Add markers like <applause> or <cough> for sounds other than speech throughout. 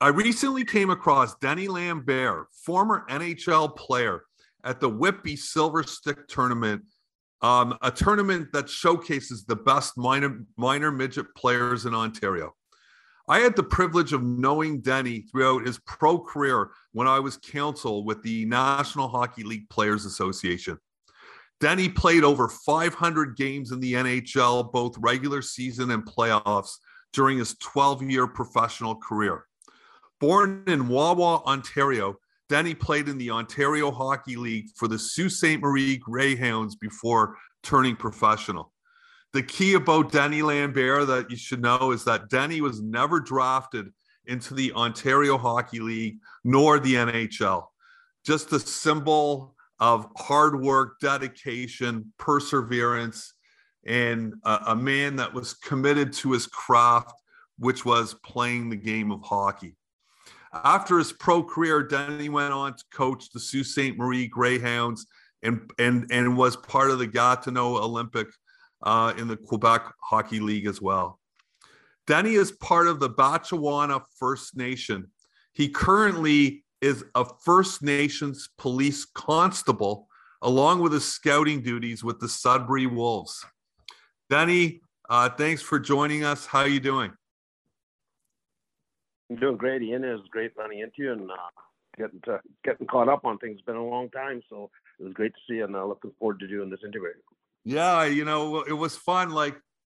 I recently came across Denny Lambert, former NHL player, at the Whitby Silver Stick Tournament, um, a tournament that showcases the best minor, minor midget players in Ontario. I had the privilege of knowing Denny throughout his pro career when I was counsel with the National Hockey League Players Association. Denny played over 500 games in the NHL, both regular season and playoffs, during his 12 year professional career. Born in Wawa, Ontario, Denny played in the Ontario Hockey League for the Sault Ste. Marie Greyhounds before turning professional. The key about Denny Lambert that you should know is that Denny was never drafted into the Ontario Hockey League nor the NHL. Just a symbol of hard work, dedication, perseverance, and a, a man that was committed to his craft, which was playing the game of hockey. After his pro career, Denny went on to coach the Sault Ste. Marie Greyhounds and, and, and was part of the Gatineau Olympic uh, in the Quebec Hockey League as well. Denny is part of the Batchewana First Nation. He currently is a First Nations police constable, along with his scouting duties with the Sudbury Wolves. Denny, uh, thanks for joining us. How are you doing? Doing great, Ian. Was great running into you and uh, getting to, getting caught up on things. It's been a long time, so it was great to see you, and uh, looking forward to doing this interview. Yeah, you know, it was fun. Like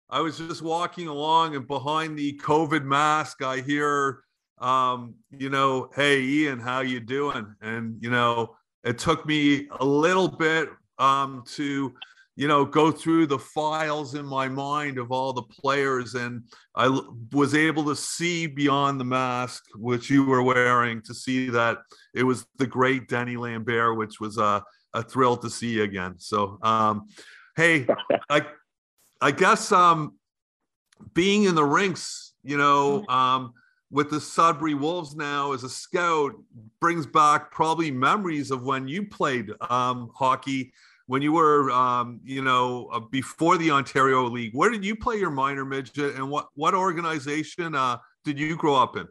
I was just walking along, and behind the COVID mask, I hear, um, you know, "Hey, Ian, how you doing?" And you know, it took me a little bit um, to, you know, go through the files in my mind of all the players, and I was able to see beyond the mask, which you were wearing, to see that it was the great Denny Lambert, which was a, a thrill to see again. So. Um, Hey, <laughs> I I guess um being in the rinks, you know, mm-hmm. um with the Sudbury Wolves now as a scout brings back probably memories of when you played um hockey when you were um you know uh, before the Ontario League. Where did you play your minor midget and what what organization uh did you grow up in?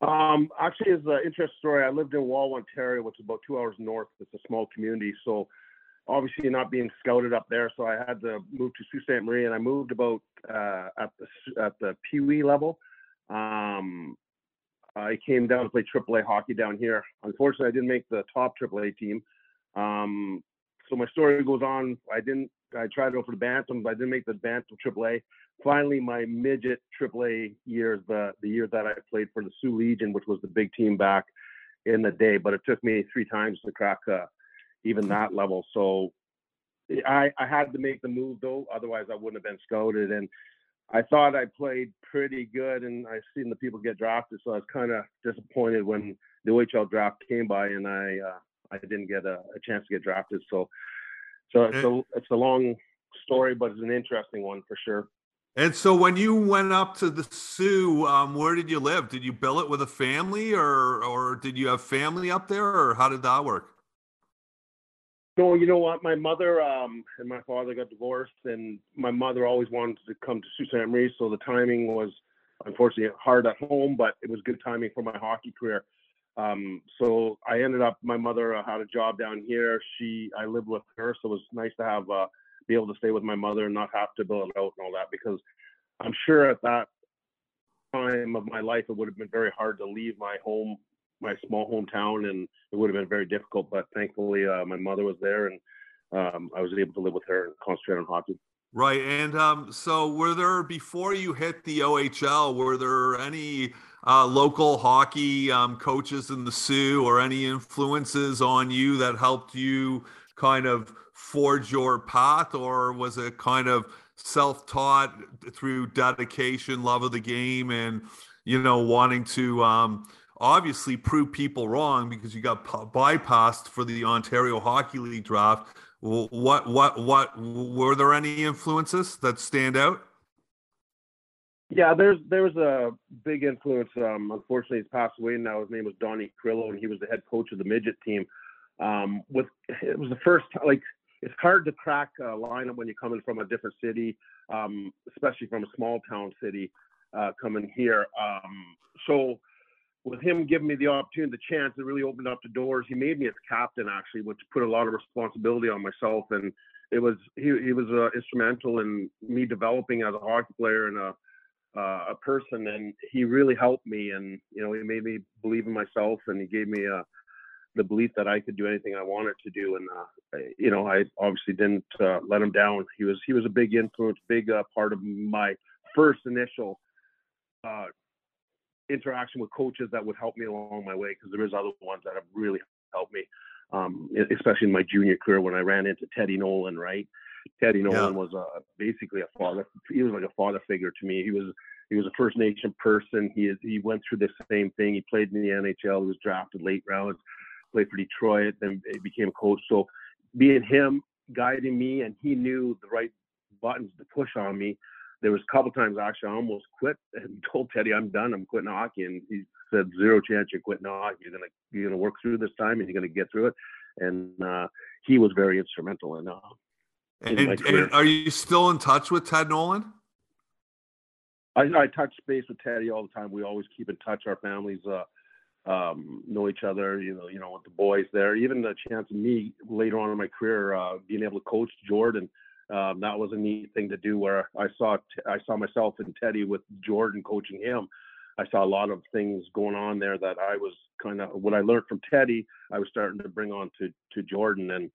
Um, actually, it's an interesting story. I lived in Wawa, Ontario, which is about two hours north. It's a small community, so obviously not being scouted up there, so I had to move to Sault Ste. Marie, and I moved about uh, at the at the Pee Wee level. Um, I came down to play AAA hockey down here. Unfortunately, I didn't make the top AAA team. Um, so my story goes on. I didn't. I tried out for the Bantam, but I didn't make the Bantam AAA. Finally, my midget AAA years, the the year that I played for the Soo Legion, which was the big team back in the day, but it took me three times to crack uh, even that level. So I, I had to make the move though, otherwise I wouldn't have been scouted. And I thought I played pretty good, and I seen the people get drafted, so I was kind of disappointed when the OHL draft came by and I uh, I didn't get a, a, chance to get drafted. So so it's a it's a long story, but it's an interesting one for sure. And so, when you went up to the Soo, um, where did you live? Did you billet with a family, or or did you have family up there, or how did that work? No, you know what? My mother um, and my father got divorced, and my mother always wanted to come to Sault Ste. Marie, so the timing was unfortunately hard at home, but it was good timing for my hockey career. Um, so I ended up. My mother uh, had a job down here. She, I lived with her, so it was nice to have uh, be able to stay with my mother and not have to build it out and all that. Because I'm sure at that time of my life, it would have been very hard to leave my home my small hometown, and it would have been very difficult. But thankfully, uh, my mother was there, and um, I was able to live with her and concentrate on hockey. Right, and um, so were there before you hit the OHL? Were there any uh, local hockey um, coaches in the Soo or any influences on you that helped you kind of forge your path, or was it kind of self-taught through dedication, love of the game, and you know, wanting to um, obviously prove people wrong because you got bypassed for the Ontario Hockey League draft. What, what, what were there any influences that stand out? Yeah, there's there was a big influence. Um, unfortunately, he's passed away now. His name was Donnie Crillo, and he was the head coach of the midget team. Um, with it was the first like it's hard to crack a lineup when you're coming from a different city, um, especially from a small town city uh, coming here. Um, so with him giving me the opportunity, the chance, it really opened up the doors. He made me his captain actually, which put a lot of responsibility on myself, and it was he he was uh, instrumental in me developing as a hockey player and a uh, a person, and he really helped me. And you know, he made me believe in myself, and he gave me uh, the belief that I could do anything I wanted to do. And uh, you know, I obviously didn't uh, let him down. He was he was a big influence, big uh, part of my first initial uh, interaction with coaches that would help me along my way. Because there is other ones that have really helped me, um, especially in my junior career when I ran into Teddy Nolan, right? Teddy Nolan yeah. was uh, basically a father. He was like a father figure to me. He was he was a First Nation person. He is he went through the same thing. He played in the NHL. He was drafted late rounds. Played for Detroit. Then he became a coach. So being him guiding me, and he knew the right buttons to push on me. There was a couple times actually I almost quit and <laughs> told Teddy I'm done. I'm quitting hockey, and he said zero chance you're quitting hockey. You're gonna you're gonna work through this time, and you're gonna get through it. And uh, he was very instrumental in uh, and, and, are you still in touch with Ted Nolan? I, I touch base with Teddy all the time. We always keep in touch. Our families uh, um, know each other. You know, you know, with the boys there. Even the chance of me later on in my career uh, being able to coach Jordan. Um, that was a neat thing to do. Where I saw I saw myself and Teddy with Jordan coaching him. I saw a lot of things going on there that I was kind of what I learned from Teddy. I was starting to bring on to to Jordan and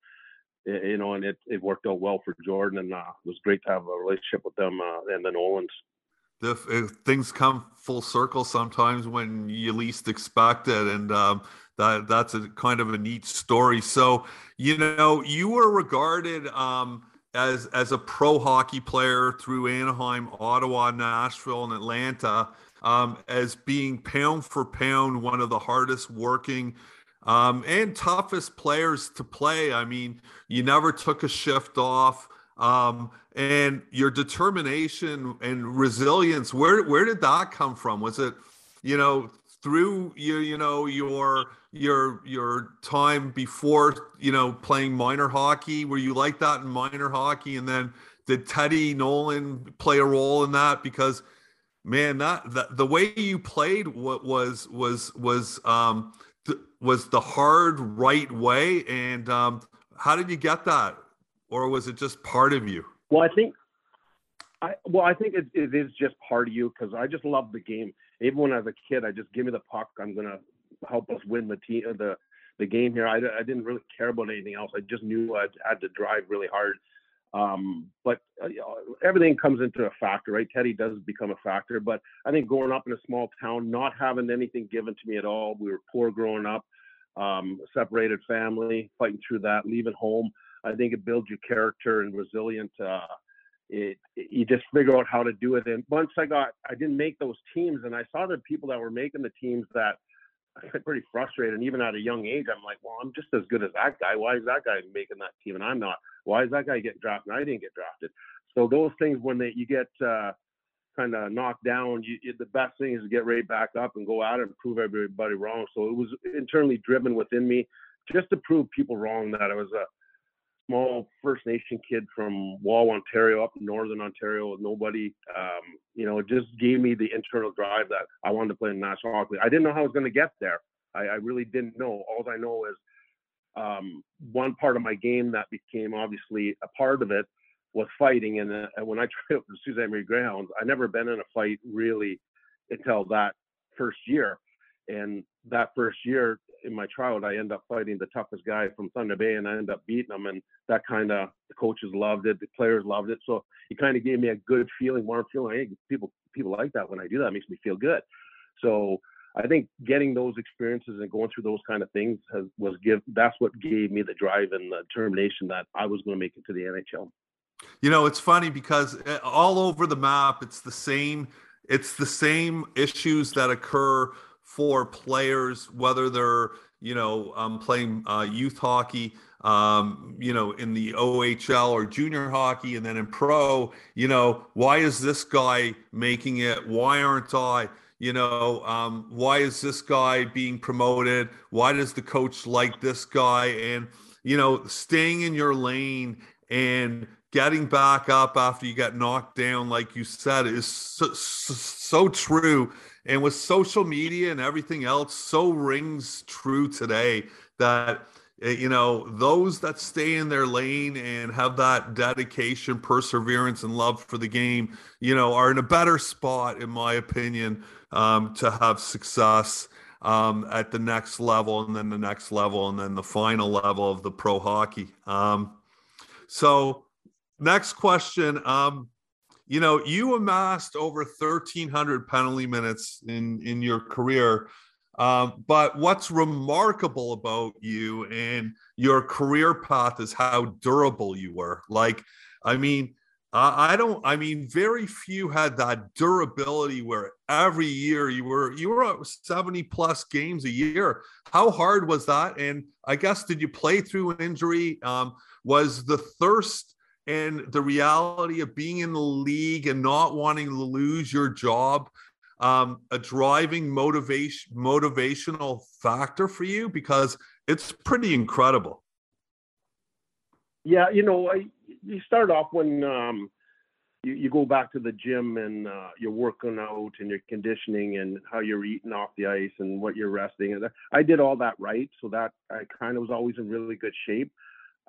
you know, and it, it worked out well for Jordan, and uh, it was great to have a relationship with them uh, and the Nolans. The, things come full circle sometimes when you least expect it, and um, that that's a kind of a neat story. So, you know, you were regarded um, as as a pro hockey player through Anaheim, Ottawa, Nashville, and Atlanta. Um, as being pound for pound one of the hardest working um, and toughest players to play. I mean, you never took a shift off. Um, and your determination and resilience, where where did that come from? Was it, you know, through you you know your your your time before you know playing minor hockey? Were you like that in minor hockey? And then did Teddy Nolan play a role in that? Because man, that, that the way you played what was was was um was the hard right way and um, how did you get that or was it just part of you well i think I, well, I think it, it is just part of you because I just love the game. Even when I was a kid, I just give me the puck. I'm gonna help us win the team, the the game here. I, I didn't really care about anything else. I just knew I had to drive really hard. Um, but uh, everything comes into a factor, right? Teddy does become a factor. But I think growing up in a small town, not having anything given to me at all, we were poor growing up um, separated family, fighting through that, leaving home. I think it builds your character and resilient. Uh, it, it, you just figure out how to do it. And once I got, I didn't make those teams, and I saw the people that were making the teams that I got pretty frustrated. And even at a young age, I'm like, well, I'm just as good as that guy. Why is that guy making that team and I'm not? Why is that guy getting drafted and I didn't get drafted? So those things, when they you get uh, kind of knocked down, you, you, the best thing is to get right back up and go out and prove everybody wrong. So it was internally driven within me just to prove people wrong that I was a small First Nation kid from Wawa, Ontario, up in Northern Ontario with nobody. Um, you know, it just gave me the internal drive that I wanted to play in National Hockey. I didn't know how I was going to get there. I, I, really didn't know. All I know is um, one part of my game that became obviously a part of it was fighting. And, uh, when I <laughs> tried out for Sault Marie Greyhounds, I never been in a fight really until that first year. And that first year in my tryout, I end up fighting the toughest guy from Thunder Bay, and I end up beating him. And that kind of the coaches loved it, the players loved it. So it kind of gave me a good feeling, warm feeling. Hey, people people like that when I do that. It makes me feel good. So I think getting those experiences and going through those kind of things has, was give. That's what gave me the drive and the determination that I was going to make it to the NHL. You know, it's funny because eh, all over the map, it's the same it's the same issues that occur for players, whether they're you know um, playing uh, youth hockey, um, you know, in the OHL or junior hockey, and then in pro. You know, why is this guy making it? Why aren't I? You know, um, why is this guy being promoted? Why does the coach like this guy? And you know, staying in your lane and getting back up after you get knocked down, like you said, is so, so, so, true. And with social media and everything else, so rings true today that, eh, you know, those that stay in their lane and have that dedication, perseverance, and love for the game, you know, are in a better spot, in my opinion, um, to have success. Um, at the next level, and then the next level, and then the final level of the pro hockey. Um, so, next question. Um, you know, you amassed over 1,300 penalty minutes in in your career. Um, but what's remarkable about you and your career path is how durable you were. Like, I mean, I don't. I mean, very few had that durability where every year you were you were at seventy plus games a year. How hard was that? And I guess did you play through an injury? Um, was the thirst and the reality of being in the league and not wanting to lose your job um, a driving motivation motivational factor for you because it's pretty incredible. Yeah you know I, you start off when um, you, you go back to the gym and uh, you're working out and you're conditioning and how you're eating off the ice and what you're resting and i did all that right so that i kind of was always in really good shape.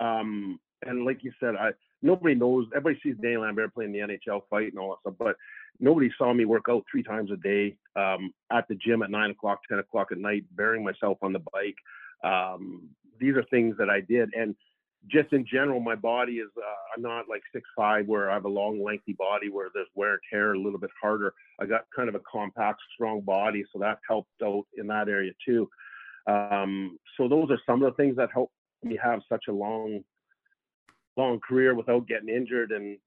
Um, and like you said, I nobody knows. Everybody sees Denny Lambert playing the NHL fight and all that stuff, but nobody saw me work out three times a day um, at the gym at nine o'clock, ten o'clock at night, burying myself on the bike. Um, these are things that I did, and just in general, my body is. Uh, I'm not like six five where I have a long, lengthy body where there's wear and tear a little bit harder. I got kind of a compact, strong body, so that helped out in that area too. Um, so those are some of the things that help me have such a long long career without getting injured. And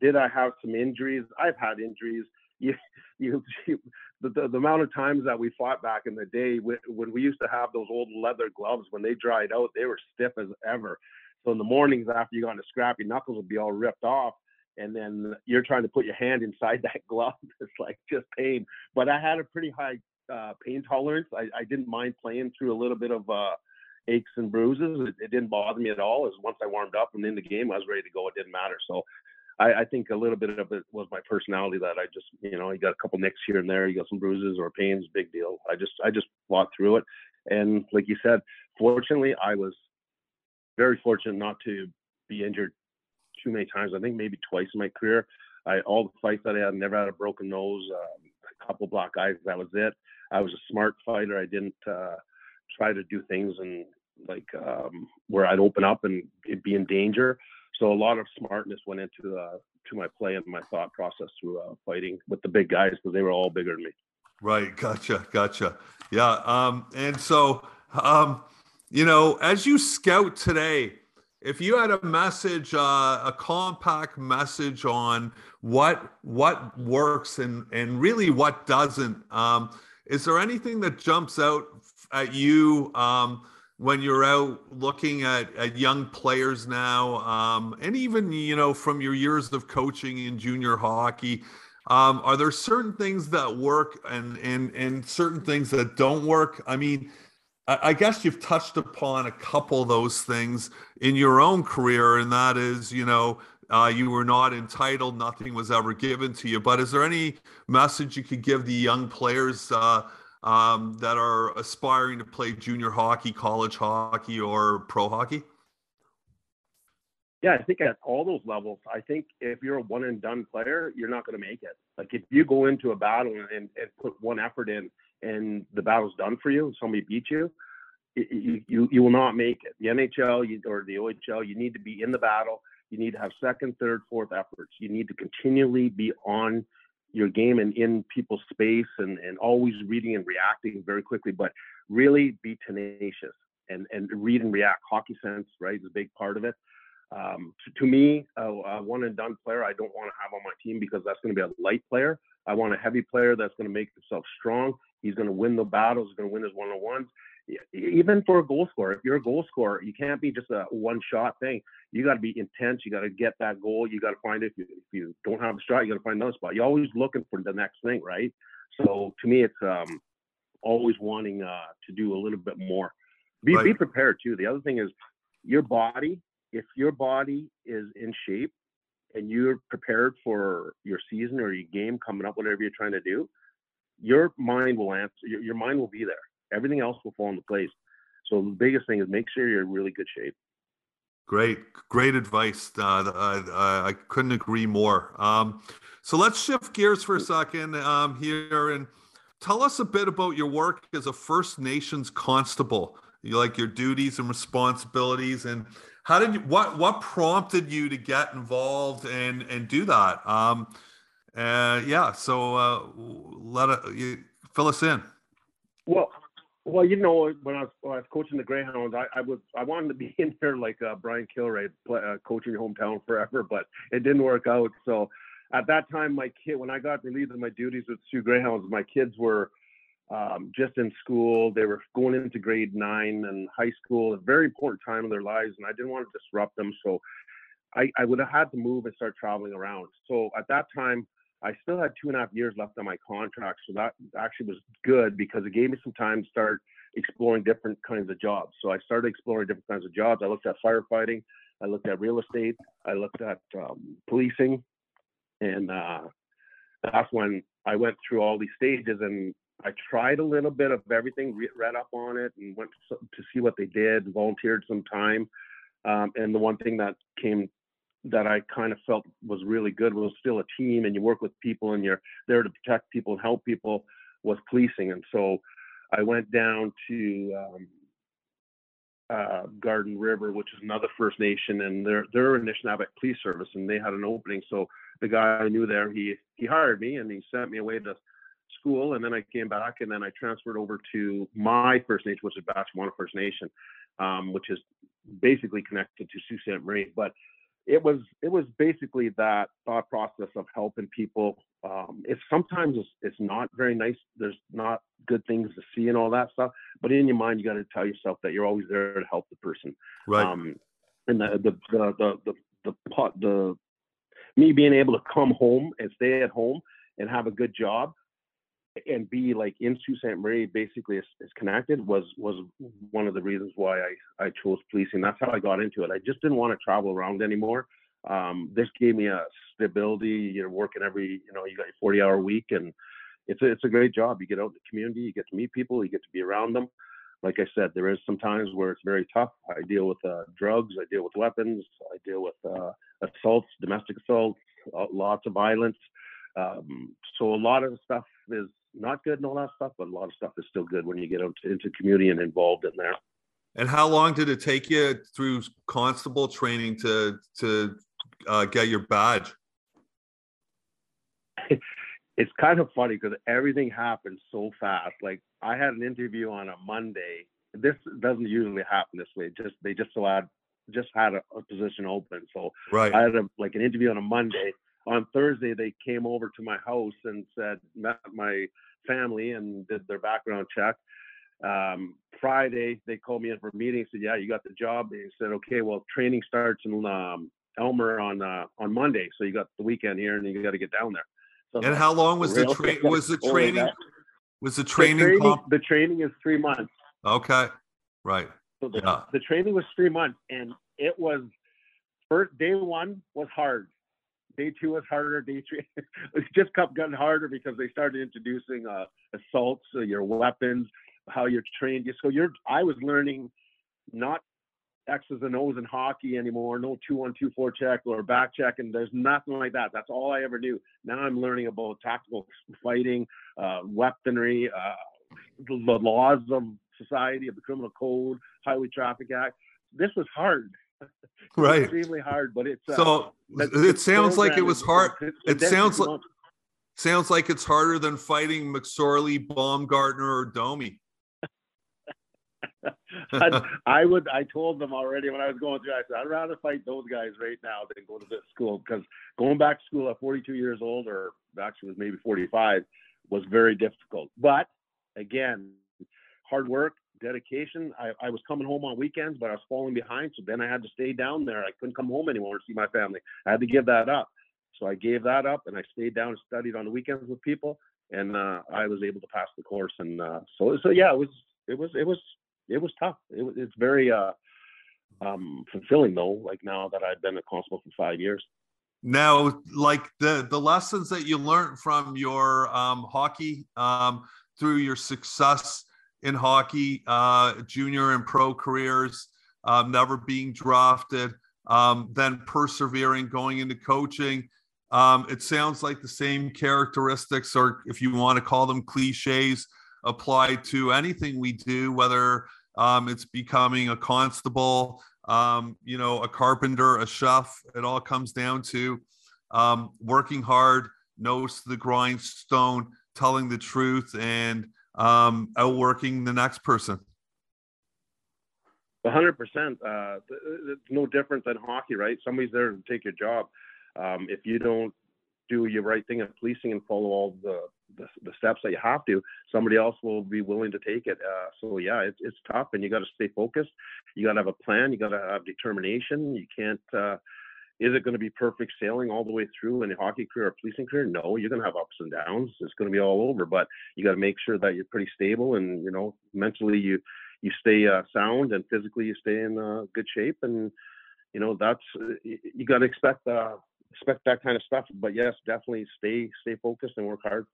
did I have some injuries? I've had injuries. You, <laughs> you, you the, the, the, amount of times that we fought back in the day when we used to have those old leather gloves, when they dried out, they were stiff as ever. So in the mornings after you got into scrap, your knuckles would be all ripped off. And then you're trying to put your hand inside <laughs> that glove. It's like just pain. But I had a pretty high uh, pain tolerance. I, I, didn't mind playing through a little bit of uh, aches and bruises. It, it, didn't bother me at all. As once I warmed up and in the game, I was ready to go. It didn't matter. So I, I, think a little bit of it was my personality that I just, you know, you got a couple nicks here and there, you got some bruises or pains, big deal. I just, I just fought through it. And like you said, fortunately, I was very fortunate not to be injured too many times. I think maybe twice in my career. I all the fights that I had, never had a broken nose, um, a couple black eyes. That was it. I was a smart fighter. I didn't uh, try to do things and like um, where I'd open up and be in danger. So a lot of smartness went into uh, to my play and my thought process through uh, fighting with the big guys because they were all bigger than me. Right, gotcha, gotcha. Yeah, um, and so um, you know, as you scout today, if you had a message, uh, a compact message on what what works and and really what doesn't, um, is there anything that jumps out at you? Um, when you're out looking at, at young players now, um, and even you know from your years of coaching in junior hockey, um, are there certain things that work and and and certain things that don't work? I mean, I, I guess you've touched upon a couple of those things in your own career, and that is, you know, uh, you were not entitled, nothing was ever given to you. But is there any message you could give the young players? Uh, um, that are aspiring to play junior hockey, college hockey, or pro hockey? Yeah, I think at all those levels, I think if you're a one and done player, you're not going to make it. Like if you go into a battle and, and put one effort in and the battle's done for you, somebody beats you, you, you, you will not make it. The NHL you, or the OHL, you need to be in the battle. You need to have second, third, fourth efforts. You need to continually be on your game and in people's space and, and always reading and reacting very quickly, but really be tenacious and, and read and react. Hockey sense, right, is a big part of it. Um, to, to, me, a, a, one and done player, I don't want to have on my team because that's going to be a light player. I want a heavy player that's going to make himself strong. He's going to win the battles. He's going to win his one on ones. Even for a goal scorer, if you're a goal scorer, you can't be just a one shot thing. You got to be intense. You got to get that goal. You got to find it. If you, if you don't have a shot, you got to find another spot. You're always looking for the next thing, right? So to me, it's um, always wanting uh, to do a little bit more. Be, right. be prepared too. The other thing is your body. If your body is in shape and you're prepared for your season or your game coming up, whatever you're trying to do, your mind will answer. Your, your mind will be there. Everything else will fall into place. So the biggest thing is make sure you're in really good shape. Great, great advice. Uh, I, I, couldn't agree more. Um, so let's shift gears for a second um, here and tell us a bit about your work as a First Nations constable. You like your duties and responsibilities, and how did you? What what prompted you to get involved and and do that? Um, uh, yeah, so uh, let it, you fill us in. Well, well, you know, when I was, when I was coaching the Greyhounds, I, I was I wanted to be <laughs> in there like uh, Brian Kilrea, play, uh, coaching your hometown forever, but it didn't work out. So at that time, my kid, when I got relieved of my duties with Soo Greyhounds, my kids were um, just in school. They were going into grade nine and high school, a very important time in their lives, and I didn't want to disrupt them. So I, I would have had to move and start traveling around. So at that time, I still had two and a half years left on my contract, so that actually was good because it gave me some time to start exploring different kinds of jobs. So I started exploring different kinds of jobs. I looked at firefighting, I looked at real estate, I looked at um, policing, and uh, that's when I went through all these stages and I tried a little bit of everything, read up on it, and went to, see what they did, volunteered some time. Um, and the one thing that came that I kind of felt was really good was still a team and you work with people and you're there to protect people and help people was policing. And so I went down to um, uh, Garden River, which is another First Nation, and they're they're Anishinabek Police Service, and they had an opening. So the guy I knew there, he he hired me and he sent me away to school, and then I came back, and then I transferred over to my First Nation, which is Batchewana First Nation, um, which is basically connected to Sault Ste. Marie, but it was it was basically that thought process of helping people. Um, it's sometimes it's, it's not very nice. There's not good things to see and all that stuff. But in your mind, you got to tell yourself that you're always there to help the person. Right. Um, and the the the the the, the, the, the me being able to come home and stay at home and have a good job and be like in Sault Ste. Marie basically is, is, connected was was one of the reasons why I, I chose policing. That's how I got into it. I just didn't want to travel around anymore. Um, this gave me a stability. You're working every, you know, you got your 40 hour week and it's a, it's a great job. You get out in the community, you get to meet people, you get to be around them. Like I said, there is some times where it's very tough. I deal with uh, drugs, I deal with weapons, I deal with uh, assaults, domestic assaults, lots of violence. Um, so a lot of stuff is not good and all that stuff, but a lot of stuff is still good when you get into, into community and involved in there. And how long did it take you through constable training to to uh, get your badge? <laughs> it's kind of funny because everything happened so fast. Like I had an interview on a Monday. This doesn't usually happen this way. Just they just so had just had a, a position open. So right. I had a, like an interview on a Monday. On Thursday, they came over to my house and said met my family and did their background check. Um, Friday, they called me in for a meeting. Said, "Yeah, you got the job." They said, "Okay, well, training starts in um, Aylmer on uh, on Monday, so you got the weekend here, and you got to get down there." So and how long was the train? Was the <laughs> training? Was the training? The training, comp- the training is three months. Okay, right. So the, yeah. the training was three months, and it was first day one was hard. Day two was harder. Day three, <laughs> it just kept getting harder because they started introducing uh, assaults, uh, your weapons, how you're trained. So you're, I was learning not X's and O's in hockey anymore. No two one two four check or back check, and there's nothing like that. That's all I ever knew. Now I'm learning about tactical fighting, uh, weaponry, uh, the, the laws of society, of the criminal code, highway traffic act. This was hard. <laughs> right. Extremely hard, but it's uh, so. It sounds like it was hard. It sounds like sounds like it's harder than fighting McSorley, Baumgartner, or Domi. <laughs> <laughs> I would. I told them already when I was going through. I said I'd rather fight those guys right now than go to this school because going back to school at 42 years old or actually was maybe 45, was very difficult. But again, hard work, dedication. I, I was coming home on weekends, but I was falling behind. So then I had to stay down there. I couldn't come home anymore to see my family. I had to give that up. So I gave that up and I stayed down and studied on the weekends with people. And uh, I was able to pass the course. And uh, so, so yeah, it was, it was, it was, it was tough. It was, it's very uh, um, fulfilling though. Like now that I've been a constable for five years. Now, like the the lessons that you learned from your um, hockey um, through your success in hockey, uh, junior and pro careers, um, never being drafted, um, then persevering, going into coaching. Um, it sounds like the same characteristics, or if you want to call them cliches, apply to anything we do, whether um, it's becoming a constable, um, you know, a carpenter, a chef. It all comes down to um, working hard, nose to the grindstone, telling the truth, and um, outworking the next person. 100%. Uh, it's no different than hockey, right? Somebody's there to take your job. Um, if you don't do your right thing at policing and follow all the, the, the steps that you have to, somebody else will be willing to take it. Uh, so yeah, it's, it's tough, and you got to stay focused. You got to have a plan. You got to have determination. You can't. Uh, is it going to be perfect sailing all the way through in a hockey career or policing career? No, you're going to have ups and downs. It's going to be all over, but you got to make sure that you're pretty stable and you know mentally you you stay uh, sound and physically you stay in uh, good shape and you know that's you got to expect uh, expect that kind of stuff. But yes, definitely stay stay focused and work hard.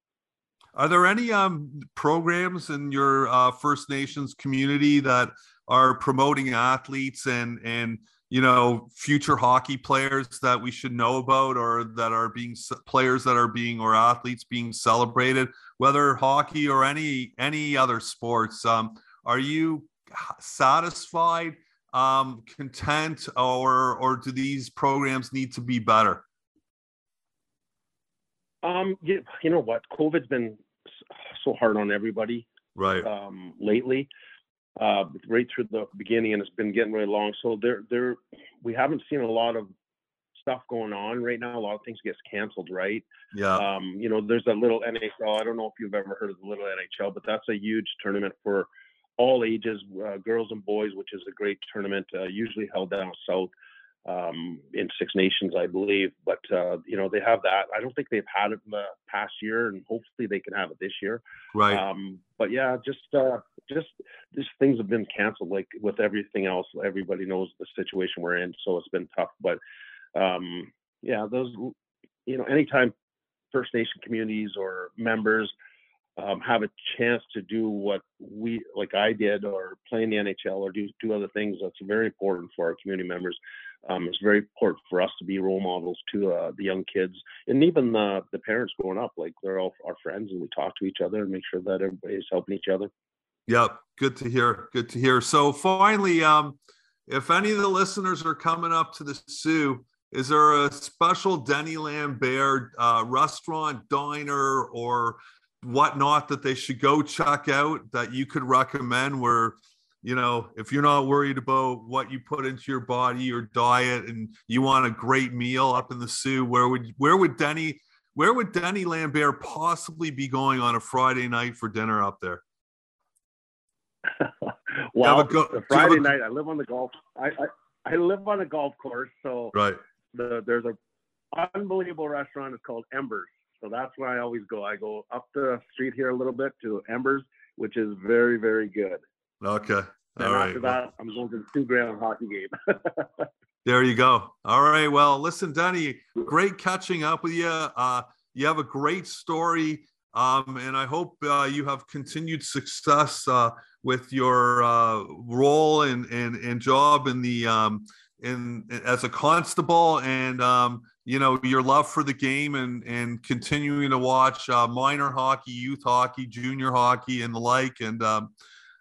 Are there any um, programs in your uh, First Nations community that are promoting athletes and and you know future hockey players that we should know about or that are being players that are being or athletes being celebrated whether hockey or any any other sports um, are you satisfied um, content or or do these programs need to be better? Um you, you know what? Covid's been so hard on everybody right. um lately uh, right through the beginning, and it's been getting really long. So there, there, we haven't seen a lot of stuff going on right now. A lot of things gets canceled, right? Yeah. Um, you know, there's a little NHL. I don't know if you've ever heard of the little NHL, but that's a huge tournament for all ages, uh, girls and boys, which is a great tournament. Uh, usually held down south um, in Six Nations, I believe. But uh, you know, they have that. I don't think they've had it in the past year, and hopefully they can have it this year. Right. Um, but yeah, just uh, just these things have been canceled. Like with everything else, everybody knows the situation we're in, so it's been tough. But um, yeah, those you know, anytime First Nation communities or members um, have a chance to do what we like I did or play in the NHL or do do other things that's very important for our community members um, it's very important for us to be role models to uh, the young kids and even the, the parents growing up. Like they're all our friends and we talk to each other and make sure that everybody's helping each other. Yep. Good to hear. Good to hear. So finally, um, if any of the listeners are coming up to the Soo, is there a special Denny Lambert uh, restaurant, diner, or whatnot that they should go check out that you could recommend where you know, if you're not worried about what you put into your body or diet and you want a great meal up in the Soo, where would where would Denny where would Denny Lambert possibly be going on a Friday night for dinner up there? <laughs> well, go- Friday night, I live on the golf. I, I, I live on a golf course, so right. The, there's a unbelievable restaurant. It's called Embers, so that's where I always go. I go up the street here a little bit to Embers, which is very very good. Okay. Then All after that, I'm going to the Soo Grand hockey game. <laughs> there you go. All right. Well, listen, Denny, great catching up with you. Uh, you have a great story. Um, and I hope uh, you have continued success uh, with your uh, role and, and, and job in the um, in as a constable, and um, you know your love for the game, and and continuing to watch uh, minor hockey, youth hockey, junior hockey, and the like. And um,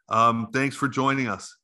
um, thanks for joining us.